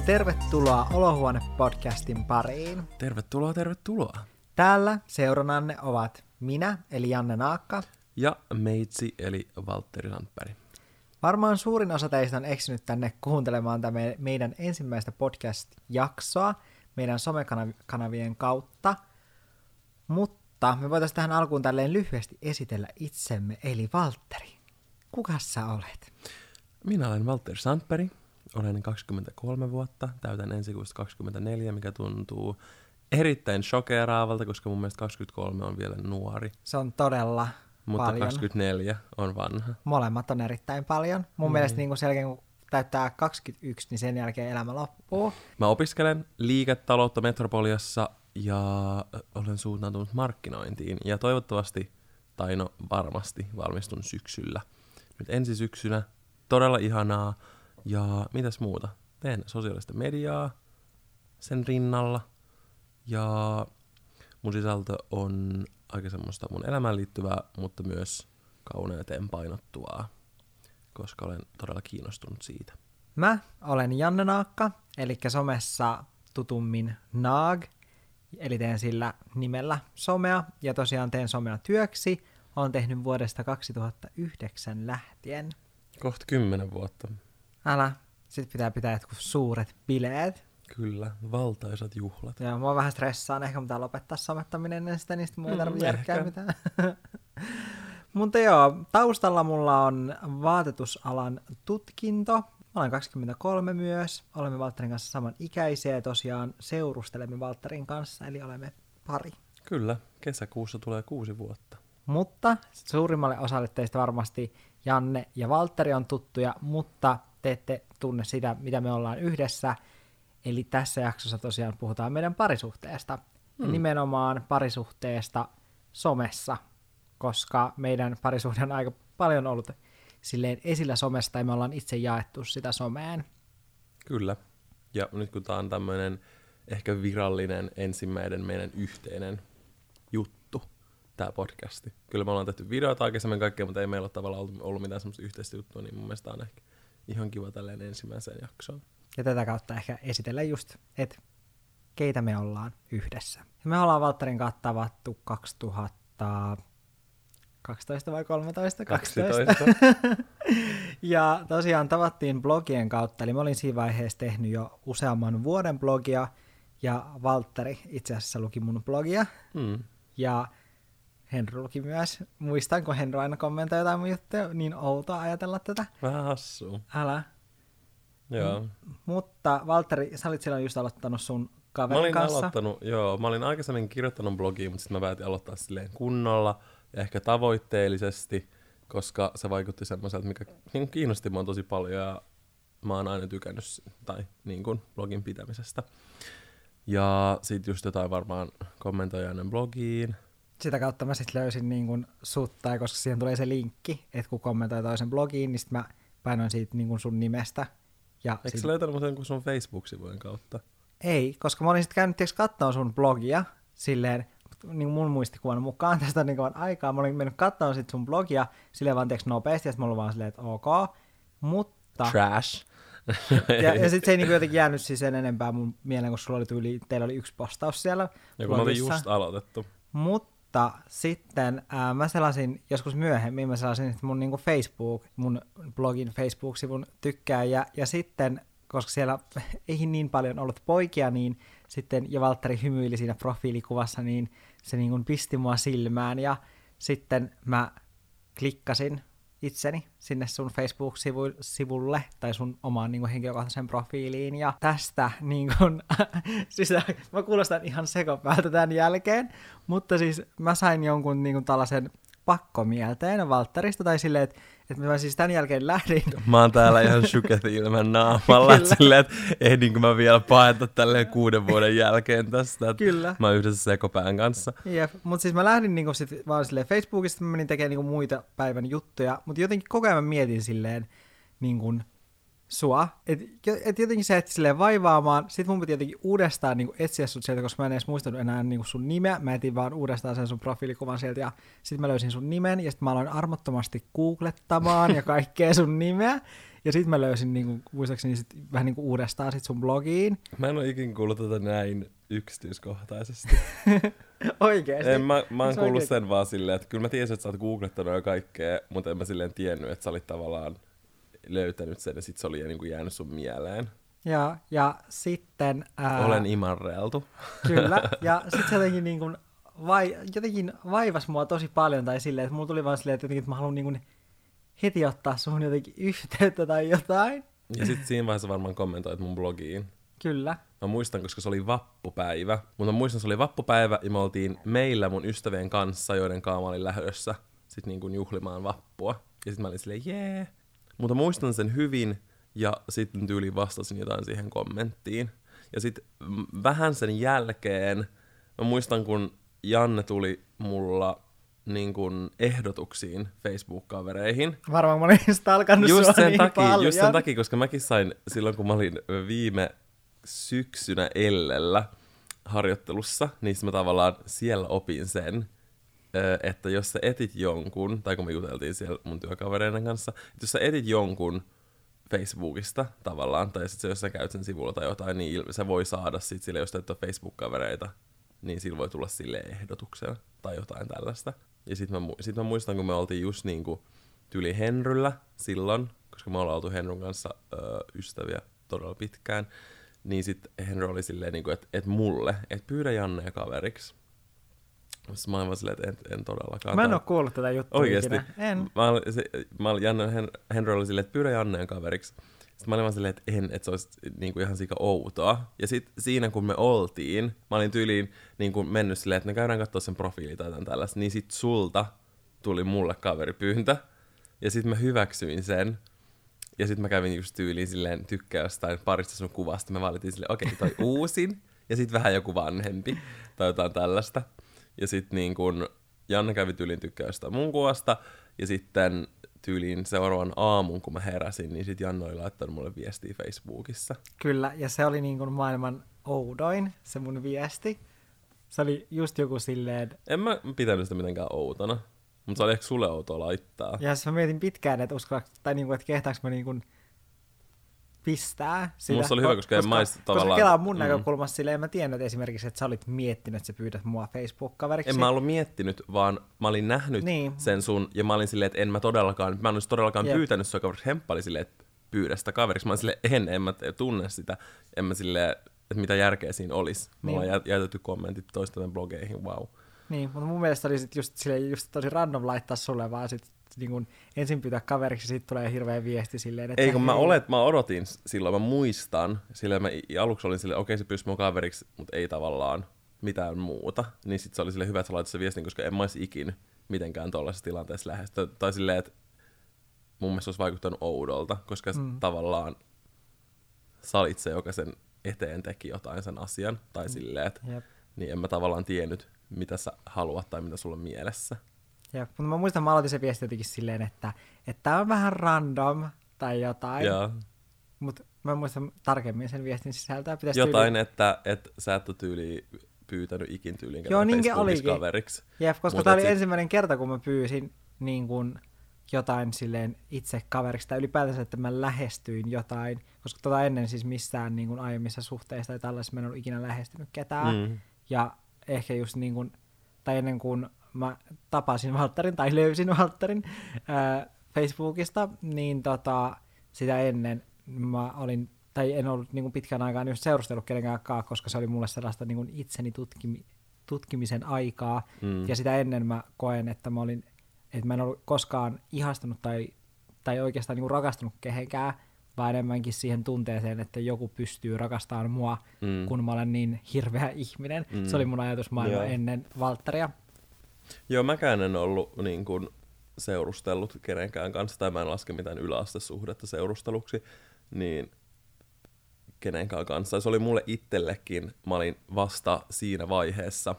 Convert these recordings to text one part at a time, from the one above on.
ja tervetuloa Olohuone-podcastin pariin. Tervetuloa, tervetuloa. Täällä seurananne ovat minä, eli Janne Naakka. Ja meitsi, eli Valtteri Sandberg. Varmaan suurin osa teistä on eksynyt tänne kuuntelemaan tämä meidän ensimmäistä podcast-jaksoa meidän somekanavien kautta. Mutta me voitaisiin tähän alkuun tälleen lyhyesti esitellä itsemme, eli Valtteri. Kuka sä olet? Minä olen Walter Sandberg, olen 23 vuotta, täytän ensi kuussa 24, mikä tuntuu erittäin shokeraavalta, koska mun mielestä 23 on vielä nuori. Se on todella Mutta paljon. 24 on vanha. Molemmat on erittäin paljon. Mun mm. mielestä niin sen jälkeen, kun täyttää 21, niin sen jälkeen elämä loppuu. Mä opiskelen liiketaloutta Metropoliassa ja olen suuntautunut markkinointiin. Ja toivottavasti, tai no varmasti, valmistun syksyllä. Nyt ensi syksynä. Todella ihanaa. Ja mitäs muuta? Teen sosiaalista mediaa sen rinnalla. Ja mun sisältö on aika semmoista mun elämään liittyvää, mutta myös kauneuteen painottuvaa, koska olen todella kiinnostunut siitä. Mä olen Janne Naakka, eli somessa tutummin Naag, eli teen sillä nimellä somea, ja tosiaan teen somea työksi. Olen tehnyt vuodesta 2009 lähtien. Kohta kymmenen vuotta. Älä, sit pitää pitää jotkut suuret bileet. Kyllä, valtaisat juhlat. Joo, mua vähän stressaan, ehkä pitää lopettaa somettaminen ennen sitä, niin sitten mulla ei tarvitse Mm, järkkää mitään. Mutta joo, taustalla mulla on vaatetusalan tutkinto. Mä olen 23 myös. Olemme Valtterin kanssa saman ikäisiä ja tosiaan seurustelemme Valtterin kanssa, eli olemme pari. Kyllä, kesäkuussa tulee kuusi vuotta. Mutta suurimmalle osalle teistä varmasti Janne ja Valtteri on tuttuja, mutta te ette tunne sitä, mitä me ollaan yhdessä. Eli tässä jaksossa tosiaan puhutaan meidän parisuhteesta. Hmm. nimenomaan parisuhteesta somessa, koska meidän parisuhde on aika paljon ollut silleen esillä somesta ja me ollaan itse jaettu sitä someen. Kyllä. Ja nyt kun tää on tämmöinen ehkä virallinen ensimmäinen meidän yhteinen juttu, tämä podcasti. Kyllä me ollaan tehty videoita aikaisemmin kaikkea, mutta ei meillä ole tavallaan ollut, ollut mitään semmoista yhteistä juttua, niin mun mielestä on ehkä ihan kiva tälleen ensimmäiseen jaksoon. Ja tätä kautta ehkä esitellä just, että keitä me ollaan yhdessä. Ja me ollaan Valtterin kanssa tavattu 2012 vai 13? 12. ja tosiaan tavattiin blogien kautta, eli mä olin siinä vaiheessa tehnyt jo useamman vuoden blogia, ja Valtteri itse asiassa luki mun blogia, Mm. ja Henry luki myös. Muistanko Henry aina kommentoi jotain mun juttuja? Niin outoa ajatella tätä. Vähän hassua. Älä. Joo. Mutta Valtteri, sä olit silloin just aloittanut sun Mä kaverin olin kanssa. aloittanut, joo, mä olin aikaisemmin kirjoittanut blogia, mutta sitten mä päätin aloittaa silleen kunnolla ja ehkä tavoitteellisesti, koska se vaikutti semmoiselta, mikä niin kuin kiinnosti mua tosi paljon ja mä oon aina tykännyt tai niin kuin blogin pitämisestä. Ja sit just jotain varmaan kommentoja ennen blogiin. Sitä kautta mä sitten löysin niin kun sut, tai koska siihen tulee se linkki, että kun kommentoi toisen blogiin, niin sit mä painoin siitä niin kun sun nimestä. Ja Eikö sit... sä löytänyt mut jonkun sun Facebook-sivujen kautta? Ei, koska mä olin sitten käynyt katsomaan sun blogia silleen, niin mun muistikuvan mukaan tästä on niin kauan aikaa. Mä olin mennyt katsomaan sit sun blogia silleen vaan tiiäks, nopeasti, ja sit mä olin vaan silleen, että ok. Mutta Trash. Ja, ja sitten se ei niinku jotenkin jäänyt siis sen enempää mun mieleen, kun sulla oli tyyli, teillä oli yksi postaus siellä Ja kun me olin blogissa. just aloitettu. Mutta sitten ää, mä selasin joskus myöhemmin, mä selasin mun niinku Facebook, mun blogin Facebook-sivun tykkääjä, ja sitten, koska siellä ei niin paljon ollut poikia, niin sitten, ja Valtteri hymyili siinä profiilikuvassa, niin se niinku pisti mua silmään, ja sitten mä klikkasin itseni sinne sun Facebook-sivulle tai sun omaan niin kuin, henkilökohtaisen profiiliin. Ja tästä, niin kuin, siis mä kuulostan ihan sekopäältä tämän jälkeen, mutta siis mä sain jonkun niin kuin, tällaisen pakkomielteen Valtterista tai silleen, että, että mä siis tämän jälkeen lähdin Mä oon täällä ihan syket ilman naamalla, että silleen, että ehdinkö mä vielä paeta tälleen kuuden vuoden jälkeen tästä. Että Kyllä. Mä oon yhdessä sekopään kanssa. Jep, mutta siis mä lähdin niinku sit vaan silleen Facebookista, mä menin tekemään niinku muita päivän juttuja, mutta jotenkin koko ajan mä mietin silleen, niinku, sua. Et, et jotenkin sä et silleen vaivaamaan, sit mun piti jotenkin uudestaan niin etsiä sut sieltä, koska mä en edes muistanut enää niin sun nimeä. Mä etin vaan uudestaan sen sun profiilikuvan sieltä ja sit mä löysin sun nimen ja sit mä aloin armottomasti googlettamaan ja kaikkea sun nimeä. Ja sit mä löysin niin kuin, muistaakseni sit, vähän niin kuin uudestaan sit sun blogiin. Mä en ole ikin kuullut tätä näin yksityiskohtaisesti. Oikeesti? En, mä, mä oon kuullut oikein- sen vaan silleen, että kyllä mä tiesin, että sä oot googlettanut ja kaikkea, mutta en mä silleen tiennyt, että sä olit tavallaan löytänyt sen ja sit se oli niin kuin jäänyt sun mieleen. Ja, ja sitten... Ää, Olen imarreeltu. Kyllä, ja sitten se jotenkin, niin kuin, vai, jotenkin vaivas mua tosi paljon, tai silleen, että mulla tuli vaan silleen, että, jotenkin, että mä haluan niin kuin, heti ottaa suhun jotenkin yhteyttä tai jotain. Ja sit siinä vaiheessa varmaan kommentoit mun blogiin. Kyllä. Mä muistan, koska se oli vappupäivä. Mutta mä muistan, se oli vappupäivä ja me oltiin meillä mun ystävien kanssa, joiden kanssa mä olin lähdössä sit niin kuin juhlimaan vappua. Ja sitten mä olin silleen, jee. Mutta muistan sen hyvin ja sitten tyyliin vastasin jotain siihen kommenttiin. Ja sitten vähän sen jälkeen mä muistan, kun Janne tuli mulla niin kuin ehdotuksiin Facebook-kavereihin. Varmaan mä olin sitä alkanut Just sen, niin takia, paljon. just sen takia, koska mäkin sain silloin, kun mä olin viime syksynä Ellellä harjoittelussa, niin mä tavallaan siellä opin sen, että jos sä etit jonkun, tai kun me juteltiin siellä mun työkavereiden kanssa, että jos sä etit jonkun Facebookista tavallaan, tai sitten jos sä käyt sen sivulla tai jotain, niin se voi saada sit sille, jos teet Facebook-kavereita, niin sillä voi tulla sille ehdotuksena tai jotain tällaista. Ja sitten mä, sit mä muistan, kun me oltiin just niinku tyli Henryllä silloin, koska me ollaan oltu Henryn kanssa ö, ystäviä todella pitkään, niin sitten Henry oli silleen, niinku, että et mulle, että pyydä Jannea kaveriksi. Sitten mä olin silleen, että en, en todellakaan. Mä en ole kuullut tätä juttua Oikeesti? ikinä. En. Mä olin, se, mä olin, Janne, Hen, Henry oli silleen, että pyydä Janneen kaveriksi. Sitten mä olin vaan silleen, että en, että se olisi niin kuin ihan sika outoa. Ja sitten siinä kun me oltiin, mä olin tyyliin niin kuin mennyt silleen, että me käydään katsoa sen profiili tai jotain tällaista, niin sit sulta tuli mulle kaveripyyntö. Ja sitten mä hyväksyin sen. Ja sitten mä kävin just tyyliin silleen tykkää jostain parista sun kuvasta. Me valittiin silleen, okei, okay, toi uusin. Ja sitten vähän joku vanhempi tai jotain tällaista. Ja sitten niin kun Janne kävi tyyliin tykkää jostain mun kuvasta. Ja sitten tyyliin seuraavan aamun, kun mä heräsin, niin sitten Janne oli laittanut mulle viestiä Facebookissa. Kyllä, ja se oli niin kuin maailman oudoin, se mun viesti. Se oli just joku silleen, En mä pitänyt sitä mitenkään outona. Mutta se oli ehkä sulle outoa laittaa. ja siis mä mietin pitkään, että uskalla, tai niin kuin, että kehtaanko mä niin kuin pistää sitä. Musta oli hyvä, koska en mä edes Koska tavallaan- Kela mun mm. näkökulmasta silleen, en mä tiennyt esimerkiksi, että sä olit miettinyt, että sä pyydät mua Facebook-kaveriksi. En mä ollut miettinyt, vaan mä olin nähnyt Niin. sen sun, ja mä olin silleen, että en mä todellakaan, mä en olisi todellakaan Jep. pyytänyt sua kaveriksi. Hemppa oli silleen, että pyydä sitä kaveriksi. Mä olin silleen, en, en mä tunne sitä. En mä silleen, että mitä järkeä siinä olisi. Me Niin. ollaan jä- jätetty kommentit toisten blogeihin, wow. Niin, mutta mun mielestä oli sit just, silleen, just tosi random laittaa sulle vaan sit niin kun ensin pyytää kaveriksi, sitten tulee hirveä viesti silleen, että Ei kun mä, olet, mä odotin silloin, mä muistan, silleen mä aluksi olin silleen, okei se pyysi mun kaveriksi, mutta ei tavallaan mitään muuta. Niin sit se oli sille hyvä, että sä laitat sen viestin, koska en mä olisi ikin mitenkään tuollaisessa tilanteessa lähestyä. Tai silleen, että mun mielestä se olisi vaikuttanut oudolta, koska mm. tavallaan sä olit se, joka sen eteen teki jotain sen asian. Tai silleen, että Jep. niin en mä tavallaan tiennyt, mitä sä haluat tai mitä sulla on mielessä. Jep, mutta mä muistan, mä aloitin se viesti jotenkin silleen, että että tää on vähän random tai jotain, Ja mutta mä en muista tarkemmin sen viestin sisältöä. Pitäisi jotain, että, että sä et ole tyyli pyytänyt ikin tyyliin Joo, niinkin olikin. kaveriksi. Jep, koska tämä oli sit- ensimmäinen kerta, kun mä pyysin niin kuin jotain silleen itse kaveriksi, tai ylipäätänsä, että mä lähestyin jotain, koska tota ennen siis missään niin kuin aiemmissa suhteissa tai tällaisissa mä en ollut ikinä lähestynyt ketään. Mm. Ja ehkä just niin kuin, tai ennen kuin mä tapasin Valtterin tai löysin Valtterin ää, Facebookista, niin tota, sitä ennen mä olin, tai en ollut niin kuin pitkän aikaan just seurustellut kenenkään kanssa, koska se oli mulle sellaista niin kuin itseni tutkimi, tutkimisen aikaa. Mm. Ja sitä ennen mä koen, että mä olin, että mä en ollut koskaan ihastunut tai, tai oikeastaan niin kuin rakastunut kehenkään, vaan enemmänkin siihen tunteeseen, että joku pystyy rakastamaan mua, Mm. kun mä olen niin hirveä ihminen. Mm. Mm. Se oli mun ajatusmaailma Joo. ennen Valtteria. Joo, mäkään en ollut niin kuin, seurustellut kenenkään kanssa, tai mä en laske mitään yläastesuhdetta seurusteluksi, niin kenenkään kanssa. Se oli mulle itsellekin, mä olin vasta siinä vaiheessa,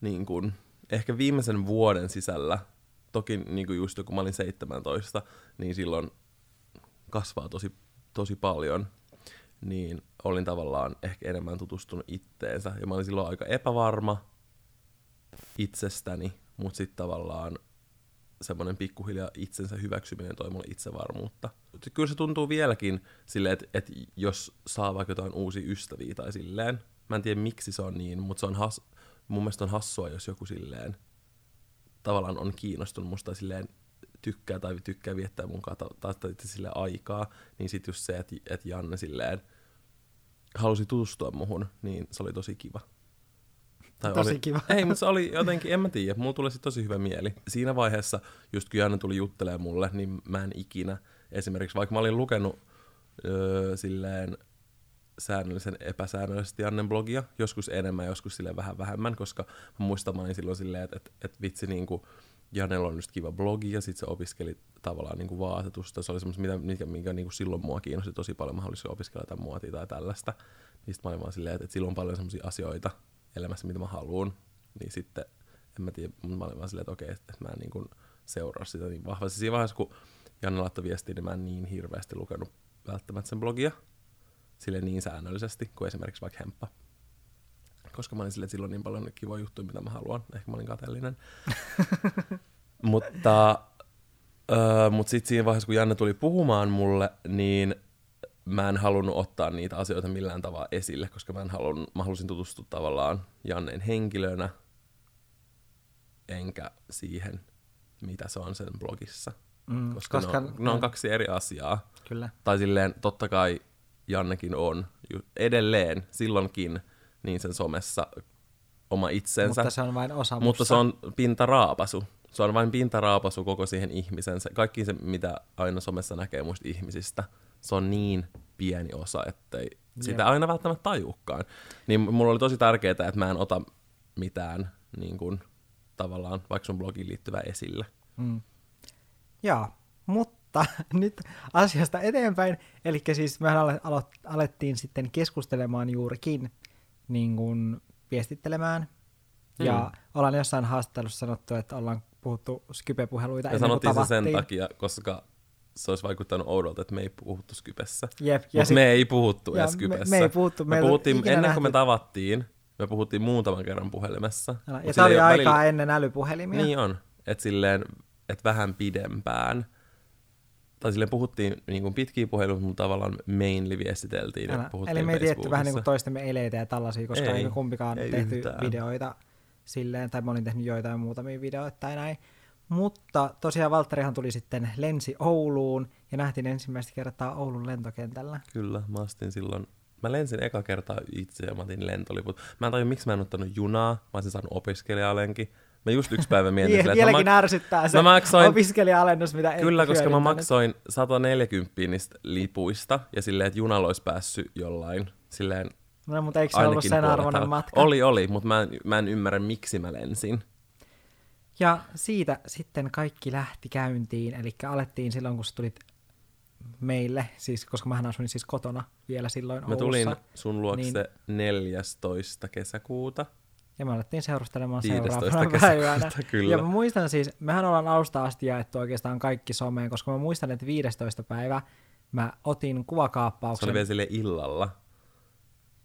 niin kuin, ehkä viimeisen vuoden sisällä, toki niin kuin just kun mä olin 17, niin silloin kasvaa tosi, tosi paljon, niin olin tavallaan ehkä enemmän tutustunut itteensä. Ja mä olin silloin aika epävarma itsestäni, mutta sitten tavallaan semmoinen pikkuhiljaa itsensä hyväksyminen toi mulle itsevarmuutta. Kyllä se tuntuu vieläkin silleen, että, että jos saa vaikka jotain uusia ystäviä tai silleen, mä en tiedä miksi se on niin, mutta se on has, mun mielestä on hassua, jos joku silleen tavallaan on kiinnostunut musta silleen tykkää tai tykkää viettää mun kanssa tai sille aikaa, niin sitten just se, että, että Janne silleen halusi tutustua muhun, niin se oli tosi kiva. Tai tosi oli, kiva. Ei, mutta se oli jotenkin, en mä tiedä, mulla tuli sitten tosi hyvä mieli. Siinä vaiheessa, just kun Janne tuli juttelemaan mulle, niin mä en ikinä, esimerkiksi vaikka mä olin lukenut öö, silleen säännöllisen epäsäännöllisesti Jannen blogia, joskus enemmän, joskus sille vähän vähemmän, koska mä muistan, mä olin silloin silleen, että, että, että vitsi niin kuin, Janella on just kiva blogi ja sitten se opiskeli tavallaan niin kuin vaatetusta. Se oli semmoista, mitä, mikä, mikä niin kuin silloin mua kiinnosti tosi paljon. Mä haluaisin opiskella jotain muotia tai tällaista. Niin sitten mä olin vaan silleen, että, että silloin on paljon semmoisia asioita elämässä, mitä mä haluan. Niin sitten, en mä tiedä, mä olin vaan silleen, että okei, että, mä en niin kuin seuraa sitä niin vahvasti. Siinä vaiheessa, kun Janne laittoi viestiä, niin mä en niin hirveästi lukenut välttämättä sen blogia sille niin säännöllisesti kuin esimerkiksi vaikka Hemppa. Koska mä olin sille, että silloin niin paljon kivoja juttuja, mitä mä haluan. Ehkä mä olin kateellinen. mutta öö, mut sitten siinä vaiheessa, kun Janne tuli puhumaan mulle, niin mä en halunnut ottaa niitä asioita millään tavalla esille, koska mä, en halunnut, mä halusin tutustua tavallaan Janneen henkilönä, enkä siihen, mitä se on sen blogissa. Mm, koska, koska ne, on, ne on kaksi eri asiaa. Kyllä. Tai silleen, totta kai Jannekin on edelleen silloinkin niin sen somessa oma itsensä. Mutta se on vain osa Mutta musta. se on pintaraapasu. Se on vain pintaraapasu koko siihen ihmisensä. Kaikki se, mitä aina somessa näkee muista ihmisistä, se on niin pieni osa, ettei sitä aina välttämättä tajuukaan. Niin mulla oli tosi tärkeää, että mä en ota mitään niin kuin, tavallaan vaikka sun blogiin liittyvää esille. Mm. Joo, mutta nyt asiasta eteenpäin. Eli siis mehän ale- alo- alettiin sitten keskustelemaan juurikin niin kuin viestittelemään. Mm. Ja ollaan jossain haastattelussa sanottu, että ollaan puhuttu Skype-puheluita Ja ennen kuin sanottiin se sen takia, koska se olisi vaikuttanut oudolta, että me ei puhuttu Skypessä. Jep, ja sit- me ei puhuttu ja edes me- Skypessä. me ei puhuttu, me puhuttiin, ennen kuin me nähty- tavattiin, me puhuttiin muutaman kerran puhelimessa. Älä- Ja tämä oli aikaa välillä- ennen älypuhelimia. Niin on, että silleen, että vähän pidempään. Tai silleen puhuttiin niin kuin pitkiä puheluita, mutta tavallaan mainly viestiteltiin. Älä. Ja Eli me ei tiedetty vähän niin kuin toistemme eleitä ja tällaisia, koska Ei, ei, me kumpikaan ei tehty yhtään. videoita silleen, tai mä olin tehnyt joitain muutamia videoita tai näin. Mutta tosiaan Valtterihan tuli sitten lensi Ouluun ja nähtiin ensimmäistä kertaa Oulun lentokentällä. Kyllä, mä astin silloin. Mä lensin eka kertaa itse ja mä otin lentoliput. Mä en tajua, miksi mä en ottanut junaa. Mä olisin saanut opiskelijalenkin. Mä just yksi päivä mietin Vie, silleen, että mä vieläkin mak- ärsyttää se mä maksoin- opiskelija-alennus, mitä et Kyllä, koska mä maksoin 140 niistä lipuista ja silleen, että junalla olisi päässyt jollain silleen No, mutta eikö se ollut sen arvoinen matka? Oli, oli, mutta mä en, mä en ymmärrä, miksi mä lensin. Ja siitä sitten kaikki lähti käyntiin, eli alettiin silloin, kun sä tulit meille, siis, koska mähän asuin siis kotona vielä silloin Mä Oulussa. tulin sun luokse Niin. 14. kesäkuuta. Ja me alettiin seurustelemaan 15. seuraavana päivänä. kyllä. Ja mä muistan siis, mehän ollaan alusta asti jaettu oikeastaan kaikki someen, koska mä muistan, että 15. päivä mä otin Se kuvakaappauksen. oli vielä sille illalla.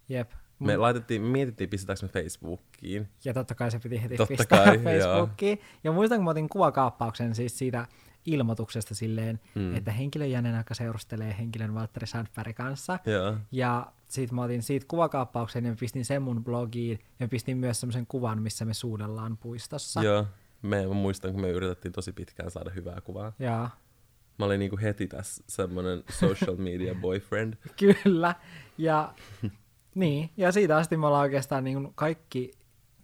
Jep. Me laitettiin, me mietittiin, pistetäänkö me Facebookiin. Ja totta kai se piti heti Totta pistää kai, Facebookiin. Ja muistan, kun mä otin kuvakaappauksen siis siitä ilmoituksesta silleen, Mm. mm. että henkilön Janen aika seurustelee henkilön Valtteri Sandberg kanssa. Joo. Ja sit mä otin siitä kuvakaappauksen ja pistin sen mun blogiin ja pistin myös semmoisen kuvan, missä me suudellaan puistossa. Joo. Me, mä muistan, kun me yritettiin tosi pitkään saada hyvää kuvaa. Ja Mä olin niinku heti tässä semmonen social media boyfriend. Kyllä. Ja, niin, ja siitä asti me ollaan oikeastaan niin kuin kaikki,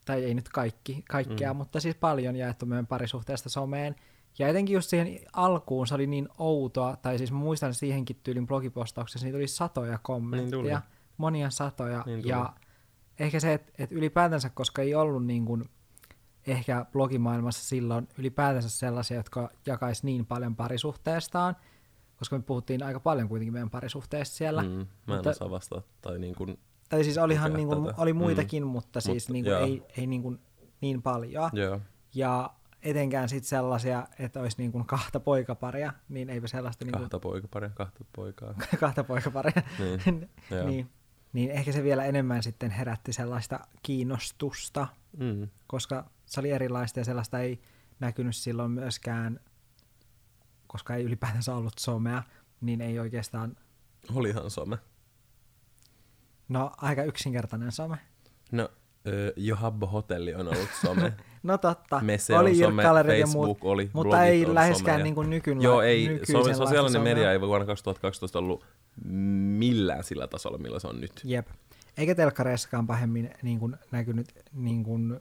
tai ei nyt kaikki, kaikkea, mm. mutta siis paljon jaettu meidän parisuhteesta someen. Ja etenkin just siihen alkuun se oli niin outoa, tai siis muistan siihenkin tyylin blogipostauksessa, niitä oli satoja kommentteja, tuli. monia satoja. Niin tuli. ja ehkä se, että et ylipäätänsä, koska ei ollut niin kuin ehkä blogimaailmassa silloin ylipäätänsä sellaisia, jotka jakais niin paljon parisuhteestaan, koska me puhuttiin aika paljon kuitenkin meidän parisuhteesta siellä. Mm, mä en Mutta- osaa vastata. Tai niin kuin, Tai siis olihan niin kuin, oli muitakin, mm. mutta siis Mutta, niin kuin ei, ei niin, kuin niin paljon. joo. Ja etenkään sit sellaisia, että olisi niin kuin kahta poikaparia, niin eipä sellaista... Niin kuin, Kahta poikaparia, kahta poikaa. kahta poikaparia. Niin, joo. niin, niin ehkä se vielä enemmän sitten herätti sellaista kiinnostusta, Mm. koska se oli erilaista ja sellaista ei näkynyt silloin myöskään, koska ei ylipäätänsä ollut somea, niin ei oikeastaan, Olihan some. No aika yksinkertainen some. No, ö, jo Habbo Hotelli on ollut some. No totta, Mese oli some, ja Facebook muut, oli, mutta ei läheskään somea. niin kuin nykyllä, Joo, ei. So, nykyisenlaista sosiaalinen somea. media ei vuonna 2012 ollut millään sillä tasolla, millä se on nyt. Jep. Eikä telkkareissakaan pahemmin niin kuin näkynyt niin kuin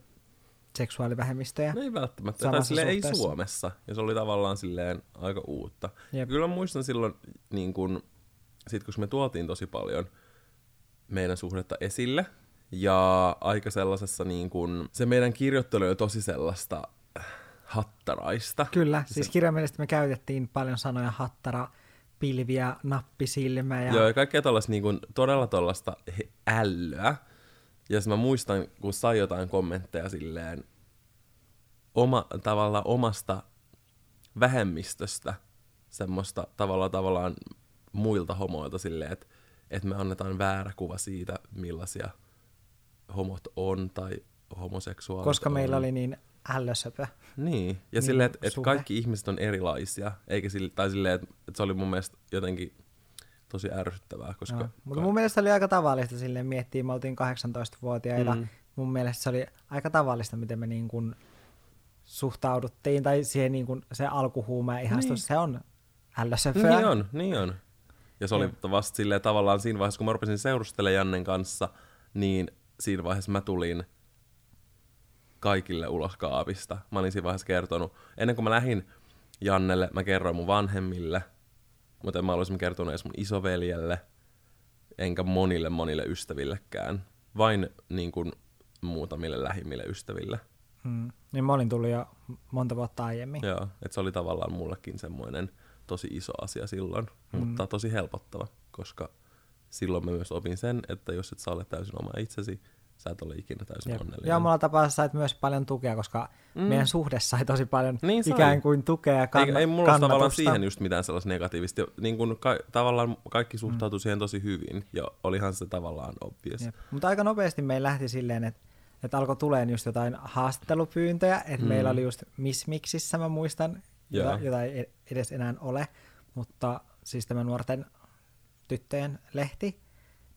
seksuaalivähemmistöjä. No ei välttämättä. Tai silleen ei. Suomessa. Ja se oli tavallaan silleen aika uutta. Jep. Kyllä muistan silloin, niin kun, sit kun me tuotiin tosi paljon meidän suhdetta esille, ja aika sellaisessa niin kun, se meidän kirjoittelu oli tosi sellaista hattaraista. Kyllä, Se- siis kirjaimellisesti me käytettiin paljon sanoja hattara, pilviä, nappisilmä ja Joo, ja kaikkea tällaista niin kuin, todella tällaista ällöä. Ja mä muistan, kun sai jotain kommentteja silleen oma, tavallaan omasta vähemmistöstä, semmoista tavallaan, tavallaan muilta homoilta silleen, että, että me annetaan väärä kuva siitä, millaisia homot on tai homoseksuaalit koska on. meillä oli niin ällösöpö. Niin, ja Niin, silleen, että et kaikki ihmiset on erilaisia, eikä sille, tai silleen, että et se oli mun mielestä jotenkin tosi ärsyttävää, koska... Joo. Mutta mun mielestä oli aika tavallista silleen miettiä, me oltiin 18-vuotiaita, Mm. mm. mun mielestä se oli aika tavallista, miten me niin kuin suhtauduttiin, tai siihen niin kuin se alkuhuuma ja ihastus, Niin. se on ällösöpöä. Niin on, niin on. Ja se oli Joo. vasta silleen tavallaan siinä vaiheessa, kun mä rupesin seurustelemaan Jannen kanssa, niin siinä vaiheessa mä tulin kaikille ulos kaapista. Mä olin siinä vaiheessa kertonut, ennen kuin mä lähdin Jannelle, mä kerroin mun vanhemmille, mutta en mä olisin kertonut edes mun isoveljelle, enkä monille monille ystävillekään. Vain niin kuin muutamille lähimmille ystäville. Mm. Niin mä olin tullut jo monta vuotta aiemmin. Joo, että se oli tavallaan mullekin semmoinen tosi iso asia silloin, mm. mutta tosi helpottava, koska silloin mä myös opin sen, että jos et sä ole täysin oma itsesi, sä et ole ikinä täysin Jep. onnellinen. Ja omalla tapaa sait myös paljon tukea, koska mm. meidän suhde sai tosi paljon Niin sai. ikään kuin tukea ja kann- ei, ei mulla ole tavallaan kannatusta. siihen just mitään sellaista negatiivista. Niin kun ka- tavallaan kaikki suhtautui mm. siihen tosi hyvin, ja olihan se tavallaan obvious. Jep. Mutta aika nopeasti meillä lähti silleen, että, että alkoi tuleen just jotain haastattelupyyntöjä, että mm. meillä oli just Miss Mixissä, mä muistan, Joo. Jota, jota ei edes enää ole, mutta siis tämä nuorten tyttöjen lehti,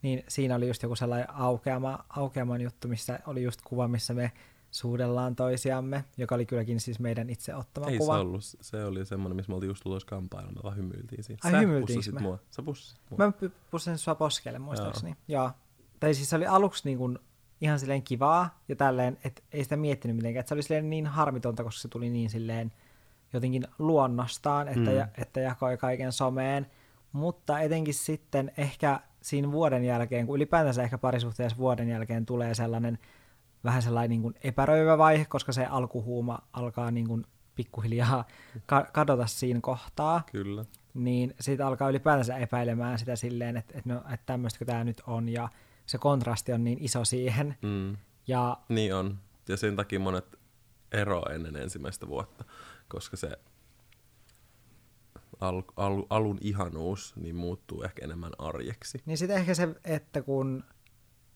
niin siinä oli just joku sellainen aukeama, aukeaman juttu, missä oli just kuva, missä me suudellaan toisiamme, joka oli kylläkin siis meidän itse ottama Ei kuva. se ollut, se oli semmoinen, missä me oltiin just tulossa kampaamaan, me vaan hymyiltiin siinä. Ai, Sä pussasit me? mua. Sä pussasit mua. Mä pussin sua poskelle muistaakseni. Joo. Joo. Tai siis se oli aluksi niin kuin ihan silleen kivaa ja tälleen, että ei sitä miettinyt mitenkään. Että se oli silleen niin harmitonta, koska se tuli niin silleen jotenkin luonnostaan, että, Mm. ja, että jakoi kaiken someen. Mutta etenkin sitten ehkä siinä vuoden jälkeen, kun ylipäätänsä ehkä parisuhteessa vuoden jälkeen tulee sellainen vähän sellainen niin kuin epäröivä vaihe, koska se alkuhuuma alkaa niin kuin pikkuhiljaa ka- kadota siinä kohtaa Kyllä. niin siitä alkaa ylipäätänsä epäilemään sitä silleen, että, että, no, että tämmöistä tämä nyt on, ja se kontrasti on niin iso siihen, Mm. ja Niin on. Ja sen takia monet ero ennen ensimmäistä vuotta, koska se al, al, alun ihanuus niin muuttuu ehkä enemmän arjeksi. niin sitten ehkä se, että kun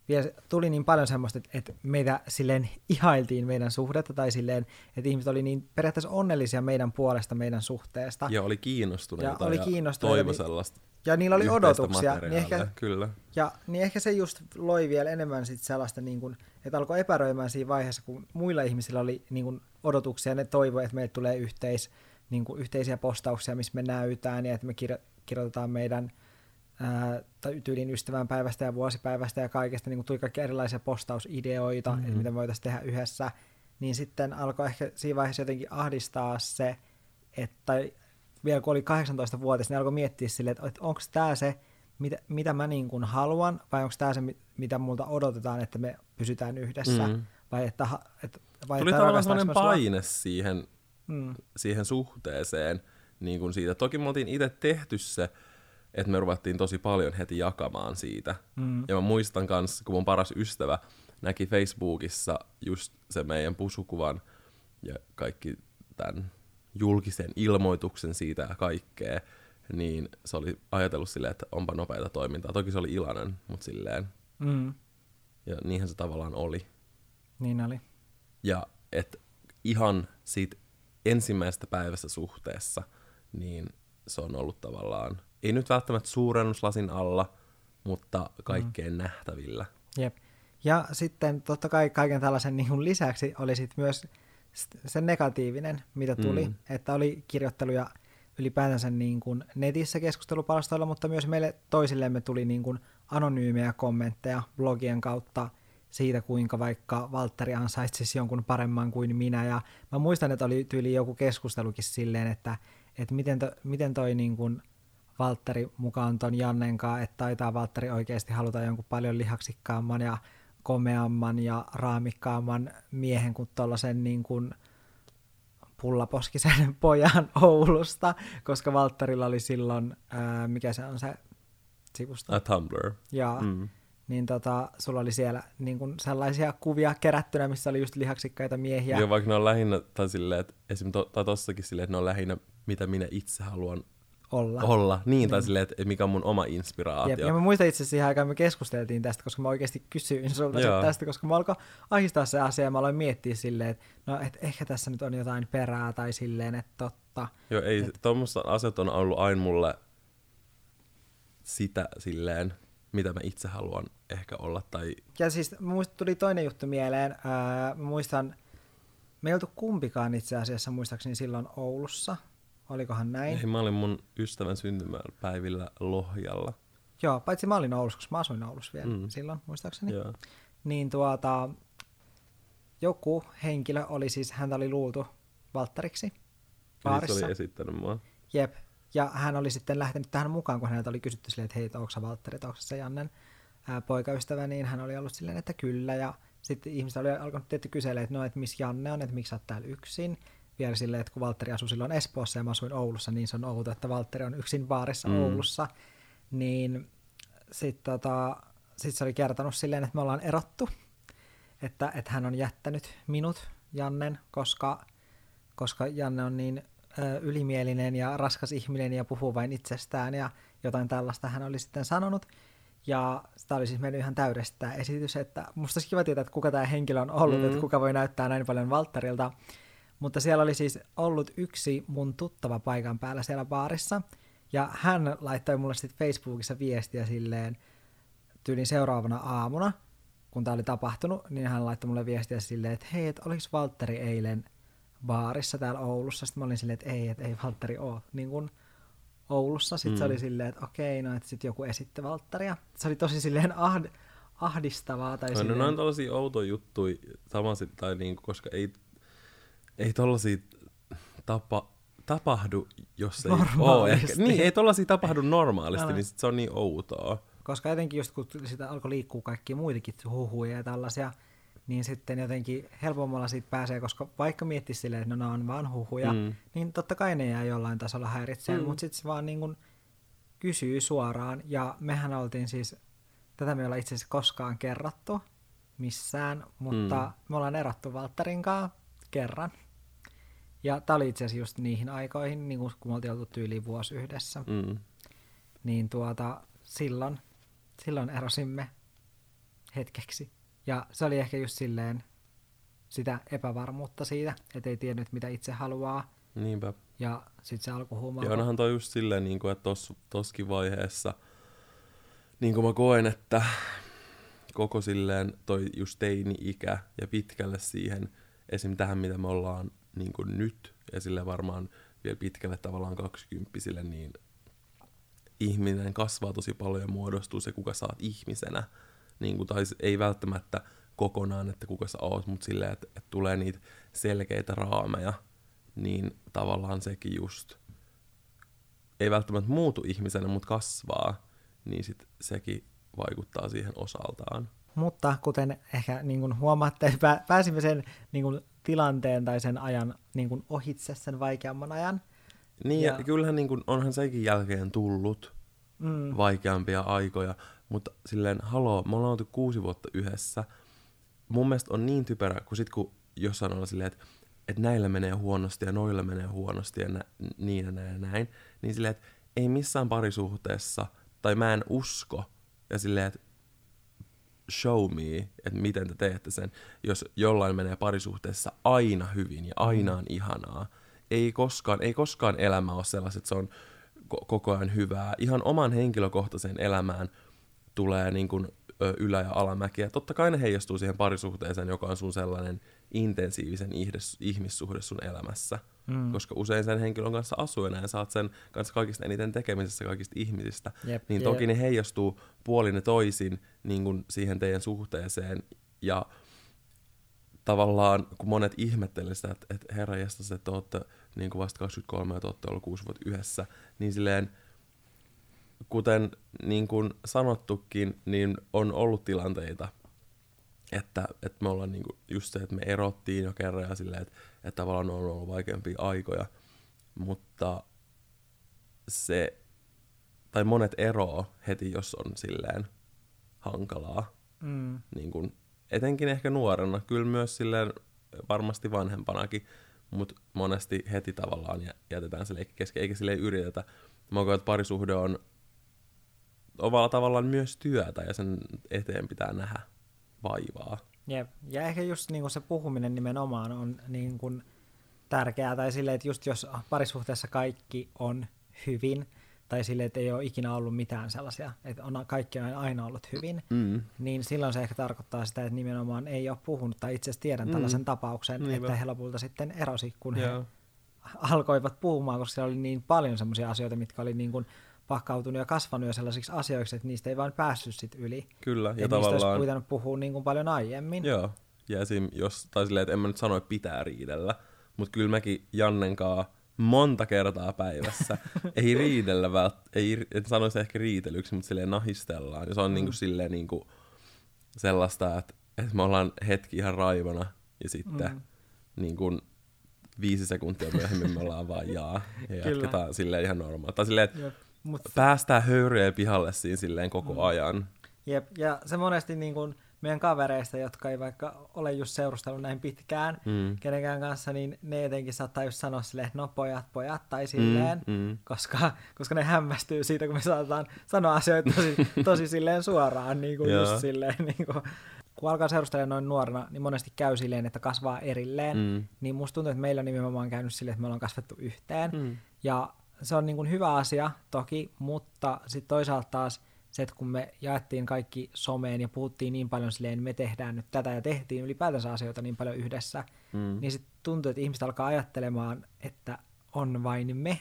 vielä tuli niin paljon semmoista, että, meitä silleen ihailtiin meidän suhdetta, tai silleen, että ihmiset oli niin periaatteessa onnellisia meidän puolesta, meidän suhteesta, Ja oli kiinnostuneita Ja oli kiinnostuneita, toivo niin- sellaista ja niillä oli odotuksia, niin ehkä Kyllä. Ja niin ehkä se just loi vielä enemmän sit sellaista, niin kun, että alkoi epäröimään siinä vaiheessa, kun muilla ihmisillä oli niin kun, odotuksia, ne toivoi, että meille tulee yhteis, niin kun, yhteisiä postauksia, missä me näytään ja että me kirjo- kirjoitetaan meidän ää, tyylin ystävänpäivästä ja vuosipäivästä ja kaikesta, niin kun tuli kaikki erilaisia postausideoita, mm-hmm. että mitä me voitaisiin tehdä yhdessä, niin sitten alkoi ehkä siinä vaiheessa jotenkin ahdistaa se, että vielä kun oli 18-vuotias, niin alkoi miettiä silleen, että, että onko tämä se, mitä, mitä mä niin kuin haluan, vai onko tämä se, mi- mitä multa odotetaan, että me pysytään yhdessä, Mm. vai että, että, vai Tuli että tavallaan sellainen mä sua? paine siihen, Mm. siihen suhteeseen niin kuin siitä. Toki me oltiin itse tehty se, että me ruvettiin tosi paljon heti jakamaan siitä. Mm. Ja mä muistan kanssa, kun mun paras ystävä näki Facebookissa just se meidän pusukuvan ja kaikki tämän julkisen ilmoituksen siitä ja kaikkea, niin se oli ajatellut silleen, että onpa nopeita toimintaa. Toki se oli iloinen, mutta silleen, Mm, ja niinhän se tavallaan oli. niin oli. Ja että ihan siitä ensimmäisestä päivästä suhteessa, niin se on ollut tavallaan, ei nyt välttämättä suurennuslasin alla, mutta kaikkeen mm. nähtävillä. Jep. Ja sitten totta kai kaiken tällaisen niin lisäksi oli sit myös se negatiivinen, mitä tuli, Mm. mm. että oli kirjoitteluja ylipäätänsä niin kuin netissä keskustelupalstoilla, mutta myös meille toisillemme tuli niin kuin anonyymejä kommentteja blogien kautta siitä, kuinka vaikka Valtteri ansaitsisi jonkun paremman kuin minä. Ja mä muistan, että oli tyyli joku keskustelukin silleen, että, että miten, to, miten toi niin kuin Valtteri mukaan ton Jannen kanssa, että taitaa Valtteri oikeasti haluta jonkun paljon lihaksikkaamman ja komeamman ja raamikkaamman miehen kuin tuollaisen niin kuin pullaposkisen pojan Oulusta, koska Valtterilla oli silloin, ää, mikä se on se sivusto, A Tumblr. ja Mm. niin tota, sulla oli siellä niin kuin sellaisia kuvia kerättynä, missä oli just lihaksikkaita miehiä. Ja vaikka ne on lähinnä, tai silleen, että esim. To, tai tossakin silleen, että ne on lähinnä, mitä minä itse haluan olla. olla. Niin, tai silleen, että mikä on mun oma inspiraatio. Jep, ja mä muistan itse asiassa aikaan, me keskusteltiin tästä, koska mä oikeasti kysyin sulta Joo. tästä, koska mä alkoi ahistaa se asia ja mä aloin miettiä silleen, että no, et ehkä tässä nyt on jotain perää tai silleen, että totta. Joo, ei, et... tuommoista asiat on ollut aina mulle sitä silleen, mitä mä itse haluan ehkä olla. Tai Ja siis muist, tuli toinen juttu mieleen. Ää, mä muistan, me ei oltu kumpikaan itse asiassa muistaakseni silloin Oulussa. Olikohan näin? ei, mä olin mun ystävän syntymäpäivillä Lohjalla. Joo, paitsi mä olin Oulussa, koska mä asuin Oulussa vielä Mm. silloin, muistaakseni. Joo. Niin tuota, joku henkilö oli siis, häntä oli luultu Valtteriksi Eli baarissa. se oli esittänyt mua. Jep. Ja hän oli sitten lähtenyt tähän mukaan, kun häneltä oli kysytty silleen, että hei, onko sä Valtteri, onko se Jannen ää, poikaystävä, niin hän oli ollut silleen, että kyllä. Ja sitten ihmiset oli alkanut tietty kyselemään, että no, että missä Janne on, että miksi sä oot täällä yksin. Vielä silleen, että kun Valtteri asui silloin Espoossa ja mä asuin Oulussa, niin se on outo, että Valtteri on yksin baarissa Mm. Oulussa. Niin sitten tota, sit se oli kertonut silleen, että me ollaan erottu, että, että hän on jättänyt minut, Jannen, koska, koska Janne on niin ö, ylimielinen ja raskas ihminen ja puhuu vain itsestään ja jotain tällaista hän oli sitten sanonut. Ja sitä oli siis mennyt ihan täydessä tämä esitys, että musta olisi kiva tietää, että kuka tämä henkilö on ollut, mm. että kuka voi näyttää näin paljon Valtterilta. Mutta siellä oli siis ollut yksi mun tuttava paikan päällä siellä baarissa, ja hän laittoi mulle sitten Facebookissa viestiä silleen tyylin seuraavana aamuna, kun tämä oli tapahtunut, niin hän laittoi mulle viestiä silleen, että hei, että oliko Valtteri eilen baarissa täällä Oulussa? Sitten mä olin silleen, että ei, että ei Valtteri ole niin kuin Oulussa. Sitten mm. se Mm. oli silleen, että okei, no että sitten joku esitti Valtteria. Se oli tosi silleen ahd, ahdistavaa. Tai No, silleen, no, ne on tällaisia outoja juttuja, tai niinku, koska ei, ei tollasia tapa, tapahdu, jos ei ole ehkä. Niin, ei tollasia tapahdu normaalisti, Älä. niin sit se on niin outoa. Koska jotenkin just kun sitä alkoi liikkua kaikki muitakin huhuja ja tällaisia, niin sitten jotenkin helpommalla siitä pääsee, koska vaikka miettisi silleen, että no ne on vaan huhuja, Mm. niin totta kai ne jää jollain tasolla häiritseen, Mm. mutta sitten se vaan niin kuin kysyy suoraan, ja mehän oltiin siis, tätä me ei olla itse asiassa koskaan kerrattu missään, mutta Mm. me ollaan erottu Valtterin kanssa kerran. Ja tämä oli itse asiassa just niihin aikoihin, niin kun me oltiin oltu tyyliin vuosi yhdessä Mm. niin tuota, silloin, silloin erosimme hetkeksi. Ja se oli ehkä just silleen sitä epävarmuutta siitä, että ei tiennyt mitä itse haluaa. Niinpä. Ja sitten se alkuhuuma Ja onhan toi just silleen, niin kuin, että tos, toskin vaiheessa, niin kuin mä koen, että koko silleen toi just teini-ikä ja pitkälle siihen, esim. tähän mitä me ollaan niin kuin nyt, ja sille varmaan vielä pitkälle tavallaan kaksikymppisille, niin ihminen kasvaa tosi paljon ja muodostuu se, kuka sä oot ihmisenä. Niin kuin, tai ei välttämättä kokonaan, että kuka sä oot, mutta silleen, että, että tulee niitä selkeitä raameja, niin tavallaan sekin just ei välttämättä muutu ihmisenä, mutta kasvaa, niin sit sekin vaikuttaa siihen osaltaan. Mutta kuten ehkä niin kuin huomaatte, pä- pääsimme sen niin kuin tilanteen tai sen ajan niin kuin ohitse sen vaikeamman ajan. Niin, ja, Ja- kyllähän niin kun, onhan sekin jälkeen tullut Mm. vaikeampia aikoja, mutta silleen, haloo, me ollaan oltu kuusi vuotta yhdessä. Mun mielestä on niin typerä, kun sit kun jossain on silleen, että että näillä menee huonosti ja noilla menee huonosti ja nä, niin ja näin ja näin, niin silleen, että ei missään parisuhteessa, tai mä en usko, ja silleen, että show me, että miten te teette sen, jos jollain menee parisuhteessa aina hyvin ja aina on ihanaa. Ei koskaan, ei koskaan elämä ole sellaiset, että se on ko- koko ajan hyvää. Ihan oman henkilökohtaiseen elämään tulee niin kuin ylä- ja alamäkiä. Totta kai ne heijastuu siihen parisuhteeseen, joka on sun sellainen intensiivisen ihmissuhde sun elämässä. Mm. Koska usein sen henkilön kanssa asuu ja näin saat sen kanssa kaikista eniten tekemisessä kaikista ihmisistä. Jep, niin jep. toki ne heijastuu puolin ja toisin niin kuin siihen teidän suhteeseen. Ja tavallaan, kun monet ihmettelee sitä, että, että herra jästäs, että te olette niin kuin vasta 23 ja te olette ollut kuusi vuotta yhdessä, niin silleen, kuten niin kuin sanottukin, niin on ollut tilanteita, että, että me ollaan niin kuin just se, että me erottiin jo kerran ja silleen, että, että tavallaan on ollut vaikeampia aikoja, mutta se, tai monet eroo heti, jos on silleen hankalaa, Mm. niin kuin, etenkin ehkä nuorena, kyllä myös silleen varmasti vanhempanakin, mutta monesti heti tavallaan jä- jätetään se leikki kesken, eikä sille yritetä. Mä koen, että parisuhde on ovalla tavallaan myös työtä ja sen eteen pitää nähdä vaivaa. Jep. Ja ehkä just niin kuin se puhuminen nimenomaan on niin kuin tärkeää, tai silleen, että just jos parisuhteessa kaikki on hyvin, tai silleen, että ei ole ikinä ollut mitään sellaisia, että on kaikki on aina ollut hyvin, Mm. niin silloin se ehkä tarkoittaa sitä, että nimenomaan ei ole puhunut, tai itse asiassa tiedän Mm. tällaisen tapauksen, Niinpä. että he lopulta sitten erosi, kun he Joo. alkoivat puhumaan, koska siellä oli niin paljon sellaisia asioita, mitkä oli niin kuin pakkautunut ja kasvanut jo sellaisiksi asioiksi, että niistä ei vaan päässyt sit yli. Kyllä, Ja, ja ja niistä olisi tavallaan... pitänyt puhua niin kuin paljon aiemmin. Joo, ja esim. jos, tai silleen, että en mä nyt sano, että pitää riidellä, mutta kyllä mäkin Jannenkaa monta kertaa päivässä, ei riidellä vält, ei, en sanoisi ehkä riitelyksi, mutta silleen nahistellaan, ja se on mm. niinku silleen niinku sellaista, että, että me ollaan hetki ihan raivona, ja sitten mm. niin kuin viisi sekuntia myöhemmin me ollaan vaan jaa, ja Kyllä. jatketaan silleen ihan normaali. Tai silleen, että. Mut, päästään höyryjä pihalle siinä silleen koko mm. ajan. jep. Ja se monesti niin kuin meidän kavereista, jotka ei vaikka ole just seurustellut näin pitkään Mm. kenenkään kanssa, niin ne jotenkin saattaa just sanoa silleen, että no pojat, pojat, tai silleen, Mm, mm. koska, koska ne hämmästyy siitä, kun me saatetaan sanoa asioita tosi, tosi silleen suoraan, niin kuin just silleen, niin kuin, kun alkaa seurustella noin nuorena, niin monesti käy silleen, että kasvaa erilleen, Mm. niin musta tuntuu, että meillä on nimenomaan käynyt silleen, että me ollaan kasvettu yhteen, Mm. ja se on niin kuin hyvä asia toki, mutta sitten toisaalta taas se, että kun me jaettiin kaikki someen ja puhuttiin niin paljon silleen, että me tehdään nyt tätä ja tehtiin ylipäätänsä asioita niin paljon yhdessä, Mm. niin sitten tuntuu, että ihmiset alkaa ajattelemaan, että on vain me,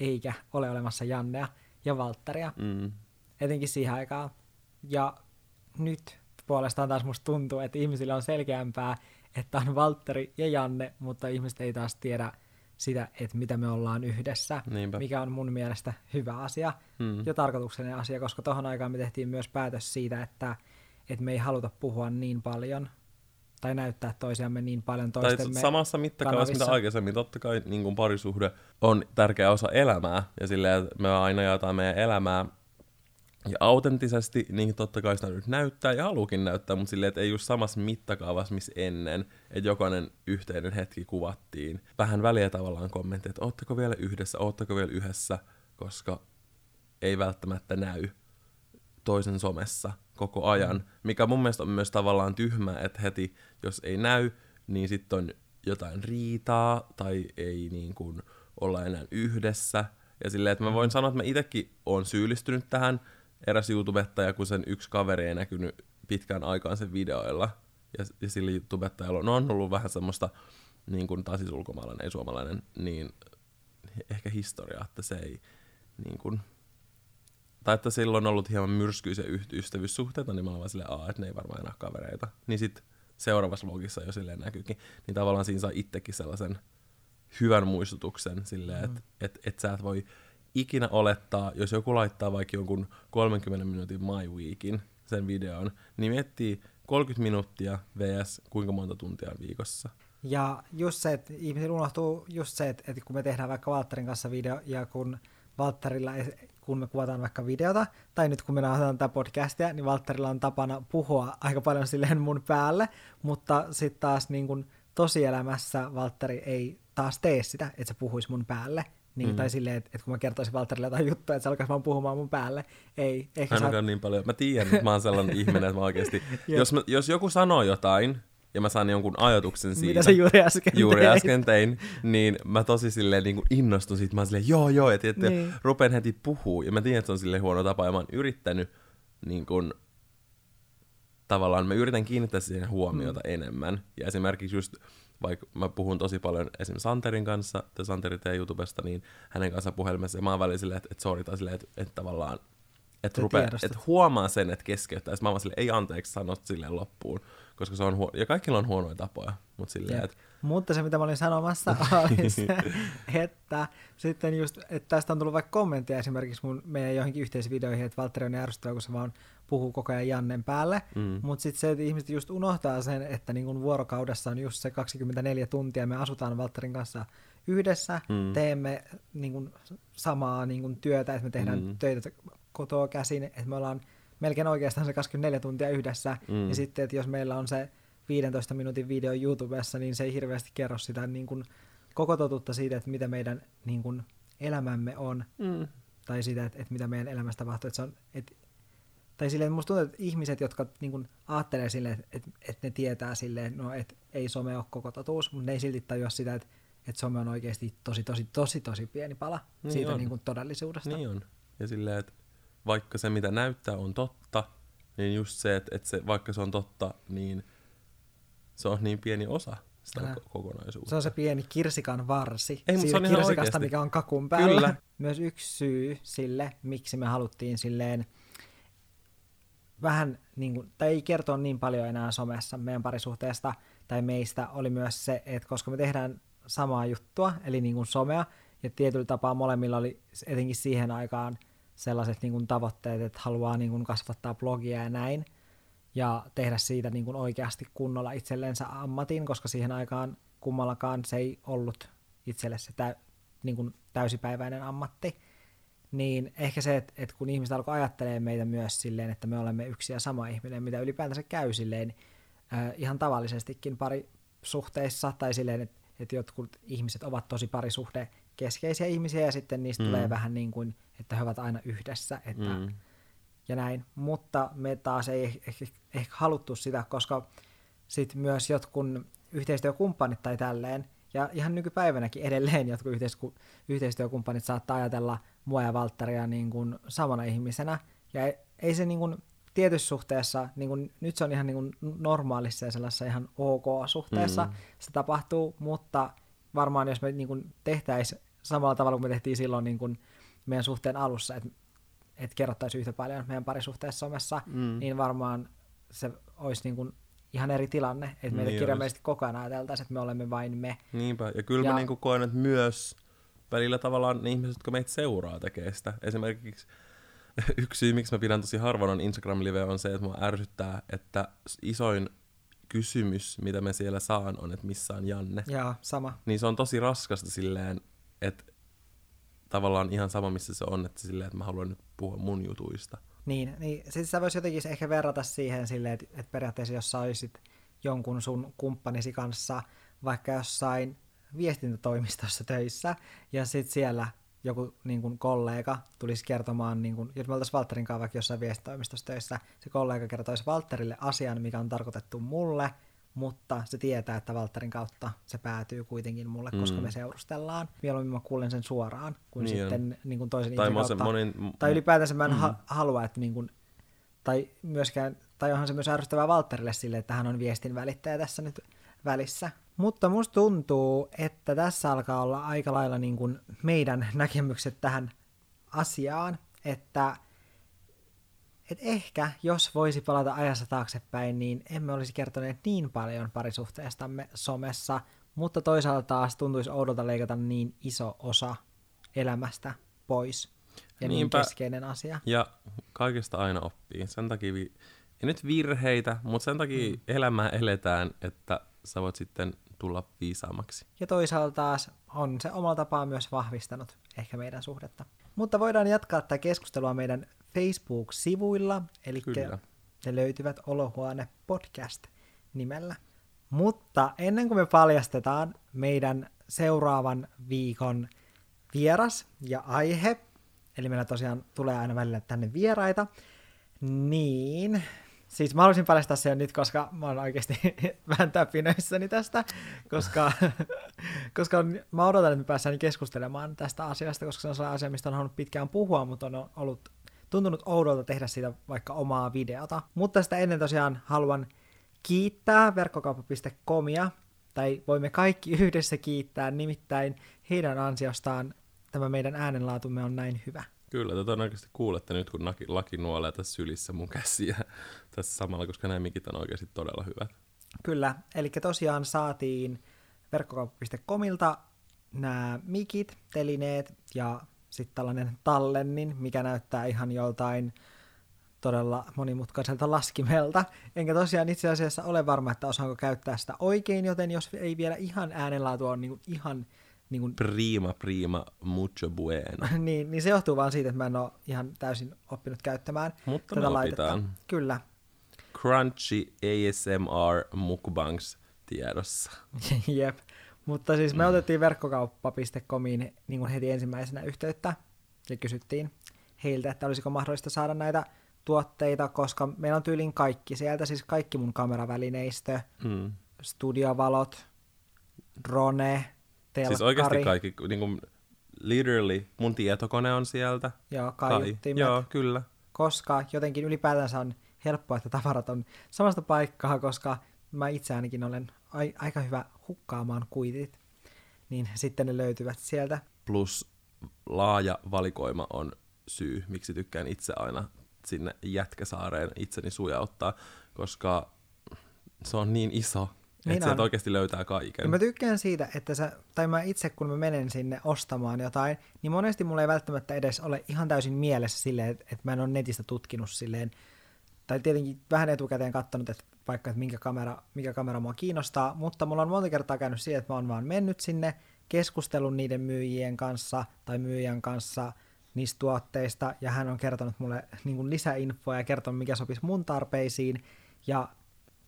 eikä ole olemassa Jannea ja Valtteria, Mm. etenkin siihen aikaan. Ja nyt puolestaan taas musta tuntuu, että ihmisillä on selkeämpää, että on Valtteri ja Janne, mutta ihmiset ei taas tiedä sitä, että mitä me ollaan yhdessä, Niinpä. mikä on mun mielestä hyvä asia Mm. ja tarkoituksellinen asia, koska tohon aikaan me tehtiin myös päätös siitä, että, että me ei haluta puhua niin paljon tai näyttää toisiamme niin paljon Tai toistemme samassa mittakaavassa, mitä aikaisemmin. Totta kai niin kuin parisuhde on tärkeä osa elämää. Ja silleen, että me aina jaetaan meidän elämää. Ja autenttisesti, niin totta kai sitä nyt näyttää ja haluukin näyttää, mutta silleen, että ei just samassa mittakaavassa, missä ennen. Että jokainen yhteinen hetki kuvattiin. Vähän väliä tavallaan kommentti, että ootteko vielä yhdessä, ootteko vielä yhdessä, koska ei välttämättä näy toisen somessa koko ajan, mikä mun mielestä on myös tavallaan tyhmä, että heti jos ei näy, niin sitten on jotain riitaa tai ei niin kuin olla enää yhdessä. Ja silleen, että mä voin sanoa, että mä itsekin oon syyllistynyt tähän. Eräs YouTubettaja, kun sen yksi kaveri ei näkynyt pitkään aikaan sen videoilla. Ja, ja sillä YouTubettajalla on, on ollut vähän semmoista, niin kuin taas siis ulkomaalainen, ei suomalainen, niin ehkä historiaa, että se ei niin kuin, tai että silloin on ollut hieman myrskyisiä ystävyyssuhteita, niin mä olen vaan silleen, Aa, että ne ei varmaan enää kavereita. Niin sit seuraavassa vlogissa jo silleen näkyykin. Niin tavallaan siinä saa itsekin sellaisen hyvän muistutuksen silleen, että et, et sä et voi ikinä olettaa, jos joku laittaa vaikka jonkun 30 minuutin My Weekin sen videon, niin miettii 30 minuuttia vs. kuinka monta tuntia viikossa. Ja just se, että ihmisillä unohtuu just se, että, että kun me tehdään vaikka Valtterin kanssa video ja kun Valtterilla, kun me kuvataan vaikka videota, tai nyt kun me nauhoitetaan tätä podcastia, niin Valtterilla on tapana puhua aika paljon silleen mun päälle, mutta sitten taas niin kun tosielämässä Valtteri ei taas tee sitä, että se puhuisi mun päälle. Niin, Mm. Tai silleen, että, että kun mä kertoisin Valtterille jotain juttua, että se alkaisi vaan puhumaan mun päälle. Ei, ehkä. Ainakaan niin paljon. Mä tiedän, että mä oon sellainen ihminen, että mä oikeasti... Jos, mä, jos joku sanoo jotain, ja mä saan jonkun ajatuksen siitä, Mitä sä juuri äsken juuri teit. äsken tein, niin mä tosi silleen niin kuin innostun siitä. Mä oon silleen, joo joo, että, Niin. rupean heti puhuu. Ja mä tiedän, että se on silleen huono tapa, ja mä oon yrittänyt niin kuin, tavallaan, mä yritän kiinnittää siihen huomiota mm. enemmän. Ja esimerkiksi just, vaikka mä puhun tosi paljon esimerkiksi Santerin kanssa, tai Santeri tee YouTubesta, niin hänen kanssa puhelimessa, ja mä oon välillä silleen, että, että sorry, tai silleen, että, että tavallaan, että, rupea, että huomaa sen, että keskeyttää. Mä oon silleen, ei anteeksi, sanot silleen loppuun. Koska se on huo- ja kaikilla on huonoja tapoja, mutta silleen, Jep. että Mutta se, mitä mä olin sanomassa, oli se, että sitten just, että tästä on tullut vaikka kommentteja esimerkiksi mun meidän johonkin yhteisvideoihin, että Valtteri on ärsyttävä, kun se vaan puhuu koko ajan Jannen päälle. Mm. Mutta sitten se, että ihmiset just unohtaa sen, että niin kun vuorokaudessa on just se 24 tuntia, me asutaan Valtterin kanssa yhdessä, Mm. teemme niin kun samaa niin kun työtä, että me tehdään Mm. töitä kotoa käsin, että me ollaan melkein oikeastaan se 24 tuntia yhdessä, Mm. ja sitten, että jos meillä on se 15 minuutin video YouTubessa, niin se ei hirveästi kerro sitä niin kuin koko totuutta siitä, että mitä meidän niin kuin elämämme on, mm. tai siitä, että, että mitä meidän elämässä tapahtuu. Että se on, että, tai silleen, musta tuntuu, että ihmiset, jotka niin kuin ajattelee silleen, että, että, ne tietää silleen, no, että ei some ole koko totuus, mutta ne ei silti tajua sitä, että, että some on oikeasti tosi, tosi, tosi, tosi pieni pala Niin siitä on. niin kuin todellisuudesta. Niin on. Ja silleen, että vaikka se mitä näyttää on totta, niin just se, että, että se, vaikka se on totta, niin se on niin pieni osa sitä Älä. ko- kokonaisuutta. Se on se pieni kirsikan varsi Ei, mut se siitä on ihan kirsikasta, oikeesti. mikä on kakun päällä. Kyllä. Myös yksi syy sille, miksi me haluttiin silleen vähän, niin kuin, tai ei kertoa niin paljon enää somessa meidän parisuhteesta tai meistä, oli myös se, että koska me tehdään samaa juttua, eli niin kuin somea, ja tietyllä tapaa molemmilla oli etenkin siihen aikaan sellaiset niin kuin tavoitteet, että haluaa niin kuin kasvattaa blogia ja näin, ja tehdä siitä niin kuin oikeasti kunnolla itsellensä ammatin, koska siihen aikaan kummallakaan se ei ollut itselle se tä, niin kuin täysipäiväinen ammatti. Niin ehkä se, että, että kun ihmiset alkoi ajattelemaan meitä myös silleen, että me olemme yksi ja sama ihminen, mitä ylipäätänsä käy silleen äh, ihan tavallisestikin parisuhteissa, tai silleen, että, että jotkut ihmiset ovat tosi parisuhde keskeisiä ihmisiä, ja sitten niistä Mm. tulee vähän niin kuin, että he ovat aina yhdessä, että Mm. ja näin, mutta me taas ei ehkä, ehkä, haluttu sitä, koska sitten myös jotkut yhteistyökumppanit tai tälleen, ja ihan nykypäivänäkin edelleen jotkut yhteisku, yhteistyökumppanit saattaa ajatella mua ja Valtteria niin kuin samana ihmisenä, ja ei, ei se niin kuin tietyssä suhteessa, niin kuin, nyt se on ihan niin kuin normaalissa ja sellaisessa ihan ok-suhteessa Mm. mm. se tapahtuu, mutta varmaan jos me niin kuin tehtäisiin samalla tavalla kuin me tehtiin silloin niin kuin meidän suhteen alussa, että että kerrottaisiin yhtä paljon meidän parisuhteessa somessa, mm. niin varmaan se olisi niin kuin ihan eri tilanne, että Niin kirjaimellisesti koko ajan ajateltaisiin, että me olemme vain me. Niinpä, ja kyllä ja... Ja- mä niinku koen, että myös välillä tavallaan ne ihmiset, jotka meitä seuraa, tekee sitä. Esimerkiksi yksi syy, miksi mä pidän tosi harvoin on Instagram-live, on se, että mua ärsyttää, että isoin kysymys, mitä me siellä saan, on, että missä on Janne. Ja sama. Niin se on tosi raskasta silleen, että tavallaan ihan sama, missä se on, että silleen, että mä haluan nyt puhua mun jutuista. Niin, niin sitten sä vois jotenkin ehkä verrata siihen silleen, että, että periaatteessa jos sä olisit jonkun sun kumppanisi kanssa vaikka jossain viestintätoimistossa töissä, ja sitten siellä joku niin kuin kollega tulisi kertomaan, niin kuin, jos me oltaisiin Valtterin kanssa vaikka jossain viestintätoimistossa töissä, se kollega kertoisi Valtterille asian, mikä on tarkoitettu mulle, mutta se tietää, että Valtterin kautta se päätyy kuitenkin mulle, koska Mm. me seurustellaan. Mieluummin mä kuulen sen suoraan, kuin Niin on. sitten niin kuin toisen Tai ihmisen kautta. monin, Tai ylipäätänsä mä en Mm. ha- halua, että niin kuin, tai myöskään, tai onhan se myös ärsyttävää Valtterille sille, että hän on viestin välittäjä tässä nyt välissä. Mutta musta tuntuu, että tässä alkaa olla aika lailla niin kuin meidän näkemykset tähän asiaan, että et ehkä jos voisi palata ajassa taaksepäin, niin emme olisi kertoneet niin paljon parisuhteestamme somessa, mutta toisaalta taas tuntuisi oudolta leikata niin iso osa elämästä pois ja niin Niinpä. keskeinen asia. Ja kaikesta aina oppii. Sen takia, vi- ei nyt virheitä, mutta sen takia mm. elämää eletään, että sä voit sitten tulla viisaammaksi. Ja toisaalta taas on se omalla tapaa myös vahvistanut ehkä meidän suhdetta. Mutta voidaan jatkaa tätä keskustelua meidän Facebook-sivuilla, eli Kyllä. ne löytyvät Olohuone Podcast nimellä. Mutta ennen kuin me paljastetaan meidän seuraavan viikon vieras ja aihe, eli meillä tosiaan tulee aina välillä tänne vieraita, niin Siis mä haluaisin paljastaa sen nyt, koska mä oon oikeasti vähän täpinöissäni tästä, koska, koska mä odotan, että me päästään keskustelemaan tästä asiasta, koska se on sellainen asia, mistä on halunnut pitkään puhua, mutta on ollut tuntunut oudolta tehdä siitä vaikka omaa videota. Mutta sitä ennen tosiaan haluan kiittää verkkokauppa.comia, tai voimme kaikki yhdessä kiittää, nimittäin heidän ansiostaan tämä meidän äänenlaatumme on näin hyvä. Kyllä, te todennäköisesti kuulette nyt, kun laki, laki nuolee tässä sylissä mun käsiä tässä samalla, koska nämä mikit on oikeasti todella hyvät. Kyllä, eli tosiaan saatiin verkkokauppa.comilta nämä mikit, telineet ja sitten tällainen tallennin, mikä näyttää ihan joltain todella monimutkaiselta laskimelta. Enkä tosiaan itse asiassa ole varma, että osaanko käyttää sitä oikein, joten jos ei vielä ihan äänenlaatu on niin ihan niin kuin, Prima, prima, mucho bueno. niin, niin se johtuu vaan siitä, että mä en ole ihan täysin oppinut käyttämään Mutta tätä laitetta. Kyllä. Crunchy ASMR mukbangs tiedossa. Jep. Mutta siis me otettiin verkkokauppa.comiin niin kuin heti ensimmäisenä yhteyttä ja kysyttiin heiltä, että olisiko mahdollista saada näitä tuotteita, koska meillä on tyylin kaikki sieltä, siis kaikki mun kameravälineistö, Mm. studiovalot, drone, telkkari, Siis oikeasti kaikki, niin kuin, literally, mun tietokone on sieltä. joo, Kai. kaiuttimet, Joo, kyllä. koska jotenkin ylipäätänsä on helppoa, että tavarat on samasta paikkaa, koska mä itse ainakin olen ai- aika hyvä hukkaamaan kuitit, niin sitten ne löytyvät sieltä. Plus laaja valikoima on syy, miksi tykkään itse aina sinne Jätkäsaareen itseni sujauttaa, koska se on niin iso, Niin että sieltä oikeasti löytää kaiken. Ja mä tykkään siitä, että sä, tai mä itse kun mä menen sinne ostamaan jotain, niin monesti mulla ei välttämättä edes ole ihan täysin mielessä silleen, että, että mä en ole netistä tutkinut silleen, tai tietenkin vähän etukäteen katsonut, että vaikka, että minkä kamera, mikä kamera mua kiinnostaa, mutta mulla on monta kertaa käynyt siihen, että mä oon vaan mennyt sinne, keskustellut niiden myyjien kanssa tai myyjän kanssa niistä tuotteista, ja hän on kertonut mulle niin kuin lisäinfoa ja kertonut, mikä sopisi mun tarpeisiin, ja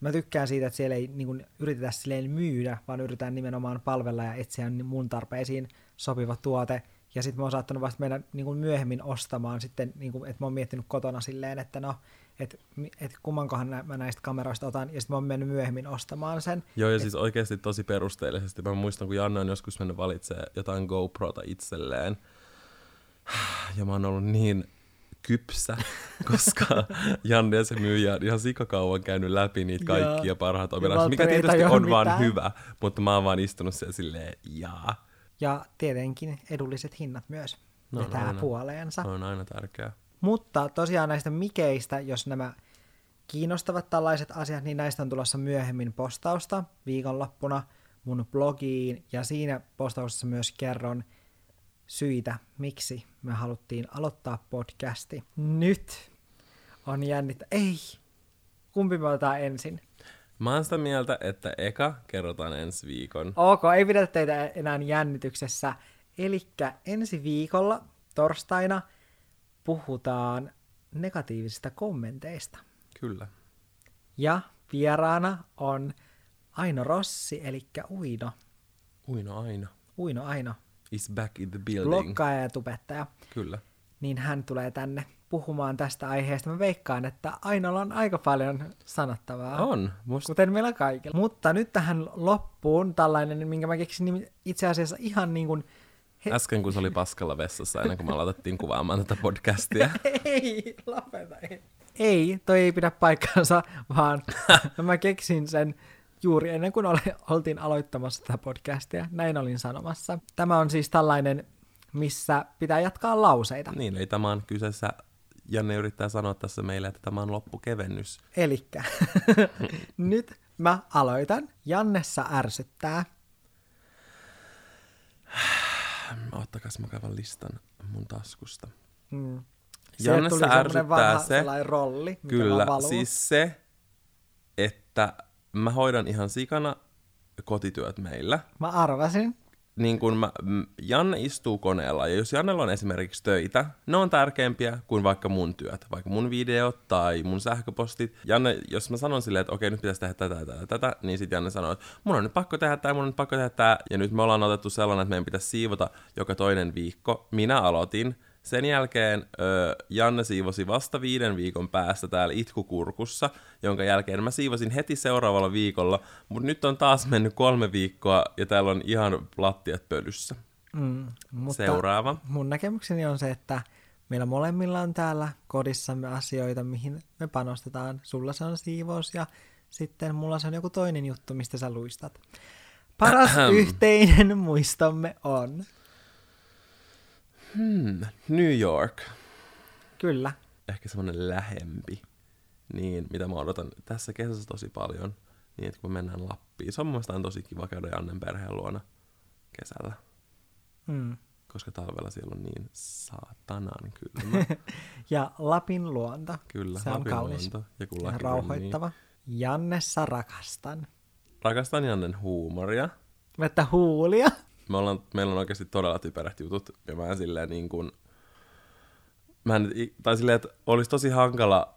mä tykkään siitä, että siellä ei niin kuin, yritetä silleen myydä, vaan yritetään nimenomaan palvella ja etsiä mun tarpeisiin sopiva tuote. Ja sitten mä oon saattanut vasta mennä niin kuin myöhemmin ostamaan sitten, niin kuin, että mä oon miettinyt kotona silleen, että no, että et kummankohan nä- mä näistä kameroista otan, ja sitten mä oon mennyt myöhemmin ostamaan sen. Joo, ja siis oikeasti tosi perusteellisesti. Mä muistan, kun Janne on joskus mennyt valitsemaan jotain GoProta itselleen. Ja mä oon ollut niin kypsä, koska Janne ja se myyjä on ihan sikakauan käynyt läpi niitä kaikkia Joo. parhaat Ja ominaisuudet, mikä tietysti on vaan mitään. hyvä, mutta mä oon vaan istunut siellä silleen, jaa. Ja tietenkin edulliset hinnat myös No, no, vetää aina. puoleensa. Se on aina tärkeää. Mutta tosiaan näistä mikeistä, jos nämä kiinnostavat tällaiset asiat, niin näistä on tulossa myöhemmin postausta viikonloppuna mun blogiin, ja siinä postauksessa myös kerron syitä, miksi me haluttiin aloittaa podcasti. Nyt on jännittä. Ei! Kumpi me otetaan ensin? Mä oon sitä mieltä, että eka kerrotaan ensi viikon. Ok, ei pidetä teitä enää jännityksessä. Elikkä ensi viikolla torstaina puhutaan negatiivisista kommenteista. Kyllä. Ja vieraana on Aino Rossi, eli Uino. Uino Aino Uino Aino, is back in the building. blokkaaja ja tubettaja. Kyllä. Niin hän tulee tänne puhumaan tästä aiheesta. Mä veikkaan, että Ainolla on aika paljon sanottavaa. On. Musta Kuten meillä kaikilla. Mutta nyt tähän loppuun tällainen, minkä mä keksin nimi- itse asiassa ihan niin kuin... Äsken kun se oli paskalla vessassa ennen kuin me aloitettiin kuvaamaan tätä podcastia. ei, lopeta, ei. Ei, toi ei pidä paikkaansa, vaan mä keksin sen juuri ennen kuin oltiin aloittamassa tätä podcastia. Näin olin sanomassa. Tämä on siis tällainen, missä pitää jatkaa lauseita. Niin, ei tämä on kyseessä, Janne yrittää sanoa tässä meille, että tämä on loppukevennys. Elikkä, nyt mä aloitan. Jannessa ärsyttää. Ottakas mä kaivan listan mun taskusta. Mm. Jannessa ärsyttää se, sellainen rolli, Kyllä, siis se, että mä hoidan ihan sikana kotityöt meillä. Mä arvasin. Niin kun mä, Janne istuu koneella, ja jos Jannella on esimerkiksi töitä, ne on tärkeämpiä kuin vaikka mun työt, vaikka mun videot tai mun sähköpostit. Janne, jos mä sanon silleen, että okei, nyt pitäisi tehdä tätä, tätä, tätä, niin sitten Janne sanoo, että mun on nyt pakko tehdä tämä, mun on nyt pakko tehdä tämä, ja nyt me ollaan otettu sellainen, että meidän pitäisi siivota joka toinen viikko. Minä aloitin, sen jälkeen ö, Janne siivosi vasta viiden viikon päästä täällä itkukurkussa, jonka jälkeen mä siivosin heti seuraavalla viikolla, mutta nyt on taas mennyt kolme viikkoa ja täällä on ihan lattiat pölyssä. Mm, mutta Seuraava. mun näkemykseni on se, että meillä molemmilla on täällä kodissamme asioita, mihin me panostetaan. Sulla se on siivous ja sitten mulla se on joku toinen juttu, mistä sä luistat. Paras yhteinen muistomme on. Hmm, New York. Kyllä. Ehkä semmoinen lähempi. Niin, mitä mä odotan tässä kesässä tosi paljon. Niin, että kun me mennään Lappiin. Se on mun tosi kiva käydä Jannen perheen luona kesällä. Mm. Koska talvella siellä on niin saatanan kylmä. Ja Lapin luonto. Kyllä, se on Lapin kaunis. luonto. Ja kun Ja on rauhoittava. Jannessa rakastan. Niin. Rakastan Jannen huumoria. Vettä huulia. Me ollaan, meillä on oikeasti todella typerät jutut. Ja mä en silleen niin kuin... Mä en, tai silleen, että olisi tosi hankala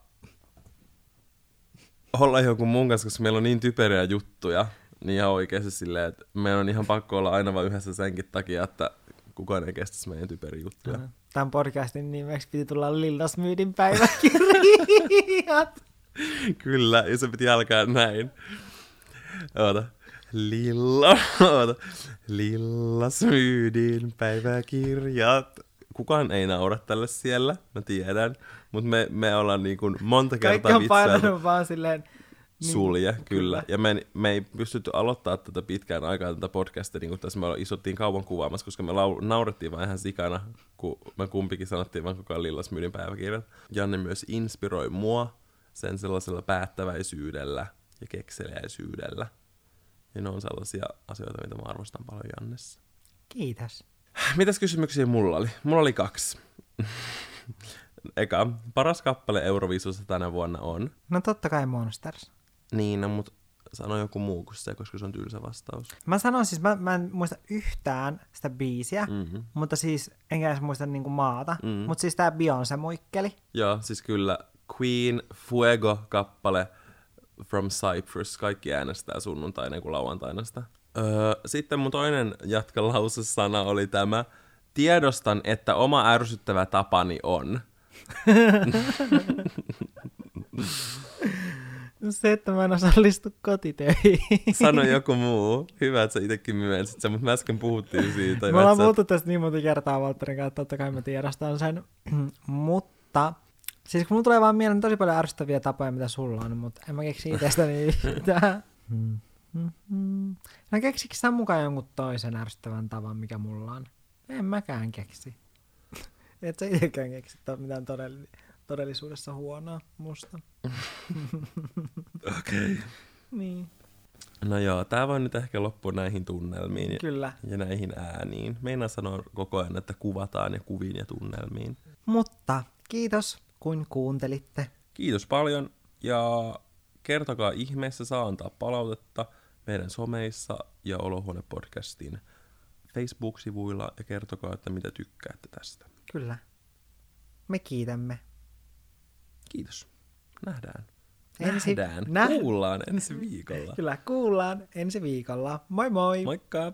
olla jonkun mun kanssa, koska meillä on niin typeriä juttuja. Niin ihan oikeasti silleen, että meidän on ihan pakko olla aina vain yhdessä senkin takia, että kukaan ei kestäisi meidän typeriä juttuja. Tämän podcastin nimeksi piti tulla Lillasmyydin päiväkirjat. Kyllä, ja se piti alkaa näin. Oota. Lilla. Lilla Smyydin päiväkirjat. Kukaan ei naura tälle siellä, mä tiedän. Mutta me, me ollaan niin kuin monta Kaikki kertaa on painanut vaan silleen... niin- sulje, kyllä. Ja me, ei- me ei pystytty aloittaa tätä pitkään aikaa tätä podcastia, niin kuin tässä me istuttiin kauan kuvaamassa, koska me lau- naurettiin vaan ihan sikana, kun me kumpikin sanottiin vaan koko ajan Lillas myydin päiväkirjat. Janne myös inspiroi mua sen sellaisella päättäväisyydellä ja kekseliäisyydellä. Ja ne on sellaisia asioita, mitä mä arvostan paljon Jannessa. Kiitos. Mitäs kysymyksiä mulla oli? Mulla oli kaksi. Eka, paras kappale Euroviisussa tänä vuonna on. No totta kai Monsters. Niin, no, mutta sano joku muu kuin se, koska se on tylsä vastaus. Mä sanon siis, mä, mä en muista yhtään sitä biisiä, Mm-hmm. mutta siis enkä edes muista niinku maata. Mm. Mutta siis tää Beyoncé-muikkeli. Joo, siis kyllä Queen Fuego-kappale From Cyprus. Kaikki äänestää sunnuntaina kuin lauantaina sitä. Öö, sitten mun toinen jatkalausesana oli tämä. Tiedostan, että oma ärsyttävä tapani on. Se, että mä en osallistu kotitöihin. Sano joku muu. Hyvä, että sä itsekin myönsit sen, mutta me äsken puhuttiin siitä. Me ollaan puhuttu tästä niin monta kertaa Valtterin kanssa, totta kai mä tiedostan sen. mutta siis kun mulla tulee vaan mieleen tosi paljon ärsyttäviä tapoja, mitä sulla on, mutta en mä keksi itsestäni yhtään. No keksikö sä mukaan jonkun toisen ärsyttävän tavan, mikä mulla on? En mäkään keksi. Et sä itsekään keksi että on mitään todelli- todellisuudessa huonoa musta. Okei. Okay. Niin, No joo, tää voi nyt ehkä loppua näihin tunnelmiin ja, kyllä. ja näihin ääniin. Meinaa sanoa koko ajan, että kuvataan ja kuviin ja tunnelmiin. Mutta kiitos, kun kuuntelitte. Kiitos paljon ja kertokaa ihmeessä, saa antaa palautetta meidän someissa ja Olohuone-podcastin Facebook-sivuilla ja kertokaa, että mitä tykkäätte tästä. Kyllä. Me kiitämme. Kiitos. Nähdään. Ensi- Nähdään. Näh- Kuullaan ensi viikolla. Kyllä, kuullaan ensi viikolla. Moi moi! Moikka!